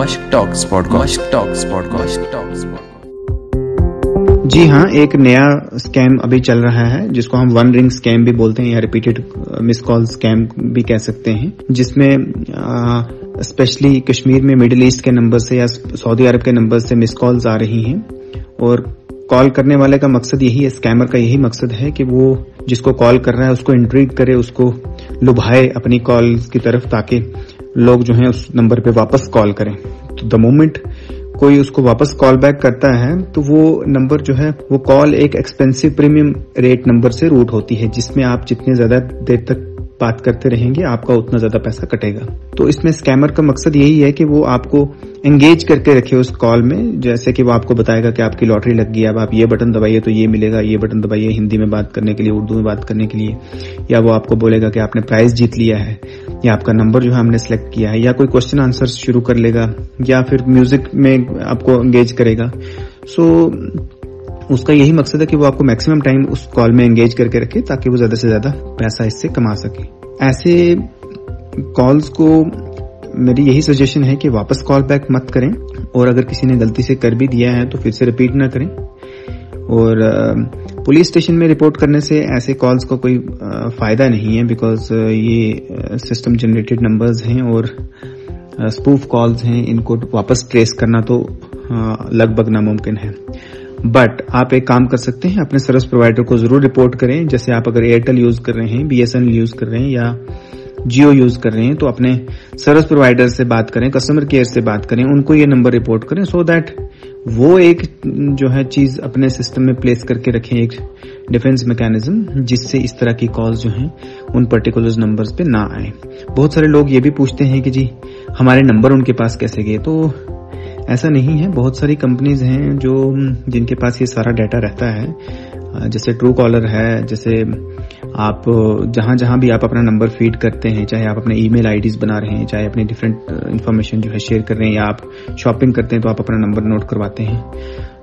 مشک ٹاکس مشک ٹاکس مشک ٹاکس جی ہاں ایک نیا اسکیم ابھی چل رہا ہے جس کو ہم ون رنگ اسکیم بھی بولتے ہیں یا ریپیٹڈ مس کال اسکیم بھی کہہ سکتے ہیں جس میں اسپیشلی کشمیر میں مڈل ایسٹ کے نمبر سے یا سعودی عرب کے نمبر سے مس کالز آ رہی ہیں۔ اور کال کرنے والے کا مقصد یہی ہے اسکیمر کا یہی مقصد ہے کہ وہ جس کو کال کر رہا ہے اس کو انٹریگ کرے اس کو لبھائے اپنی کال کی طرف تاکہ لوگ جو ہیں اس نمبر پہ واپس کال کریں۔ تو دا مومنٹ کوئی اس کو واپس کال بیک کرتا ہے تو وہ نمبر جو ہے وہ کال ایک ایکسپینسو پریمیم ریٹ نمبر سے روٹ ہوتی ہے، جس میں آپ جتنے زیادہ دیر تک بات کرتے رہیں گے، آپ کا اتنا زیادہ پیسہ کٹے گا۔ تو اس میں اسکیمر کا مقصد یہی ہے کہ وہ آپ کو انگیج کر کے رکھے اس کال میں، جیسے کہ وہ آپ کو بتائے گا کہ آپ کی لاٹری لگ گئی، اب آپ یہ بٹن دبائیے تو یہ ملے گا، یہ بٹن دبائیے ہندی میں بات کرنے کے لیے، اردو میں بات کرنے کے لیے۔ یا وہ آپ کو بولے گا کہ آپ نے پرائز جیت لیا ہے۔ یا آپ کا نمبر جو ہے ہم نے سلیکٹ کیا ہے، یا کوئی کوشچن آنسر شروع کر لے گا، یا پھر میوزک میں آپ کو انگیج کرے گا۔ سو اس کا یہی مقصد ہے کہ وہ آپ کو میکسیمم ٹائم اس کال میں انگیج کر کے رکھے تاکہ وہ زیادہ سے زیادہ پیسہ اس سے کما سکے۔ ایسے کالز کو میری یہی سجیشن ہے کہ واپس کال بیک مت کریں اور اگر کسی نے غلطی سے کر بھی دیا ہے تو پھر سے ریپیٹ نہ کریں۔ اور پولیس اسٹیشن میں رپورٹ کرنے سے ایسے کالز کو کوئی فائدہ نہیں ہے بیکاز یہ سسٹم جنریٹڈ نمبرز ہیں اور اسپوف کالز ہیں، ان کو واپس ٹریس کرنا تو لگ بھگ ناممکن ہے۔ بٹ آپ ایک کام کر سکتے ہیں، اپنے سروس پرووائڈر کو ضرور رپورٹ کریں۔ جیسے آپ اگر ایئرٹیل یوز کر رہے ہیں B S N L use کر رہے ہیں یا جیو یوز کر رہے ہیں، تو اپنے سروس پرووائڈر سے بات کریں کسٹمر کیئر سے بات کریں، ان کو یہ نمبر رپورٹ کریں سو دیٹ وہ ایک جو ہے چیز اپنے سسٹم میں پلیس کر کے رکھیں، ایک ڈیفینس میکینزم جس سے اس طرح کی کالز جو ہیں، ان پرٹیکولر نمبر پہ نہ آئے بہت سارے لوگ یہ بھی پوچھتے ہیں کہ جی ہمارے نمبر ان کے پاس کیسے گئے؟ تو ایسا نہیں ہے۔ بہت ساری کمپنیز ہیں جو، جن کے پاس یہ سارا ڈیٹا رہتا ہے، جیسے ٹرو کالر ہے، جیسے آپ جہاں جہاں بھی آپ اپنا نمبر فیڈ کرتے ہیں چاہے آپ اپنے ای میل آئی ڈیز بنا رہے ہیں چاہے اپنی ڈفرینٹ انفارمیشن جو ہے شیئر کر رہے ہیں یا آپ شاپنگ کرتے ہیں تو آپ اپنا نمبر نوٹ کرواتے ہیں۔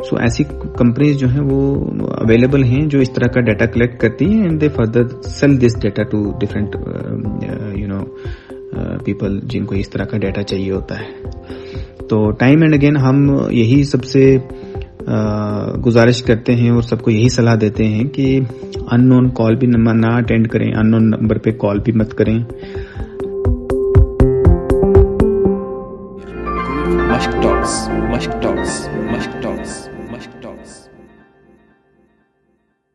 سو so, ایسی کمپنیز جو ہیں وہ اویلیبل ہیں جو اس طرح کا ڈیٹا کلیکٹ کرتی ہیں and they further sell this data to different you know people جن کو اس طرح کا ڈیٹا چاہیے ہوتا ہے۔ تو ٹائم اینڈ اگین ہم یہی سب سے گزارش کرتے ہیں اور سب کو یہی صلاح دیتے ہیں کہ ان نون کال بھی نہ اٹینڈ کریں ان نون نمبر پہ کال بھی مت کریں۔ مشک ٹاکس مشک ٹاکس مشک ٹاکس